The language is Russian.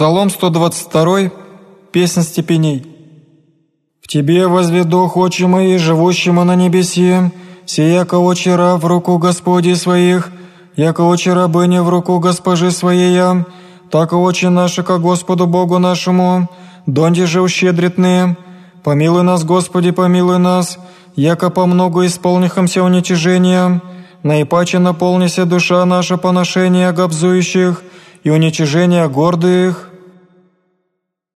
Псалом 122, Песнь степеней. «В Тебе возведу очи мои, живущему на небесе, сия яко очи в руку Господи своих, яко очи рабыни в руку госпожи своей, так очи наши ко Господу Богу нашему, донде же ущедритные. Помилуй нас, Господи, помилуй нас, яко по много исполнихомся уничижения, наипаче наполнися душа наша поношения гобзующих, и уничижения гордых,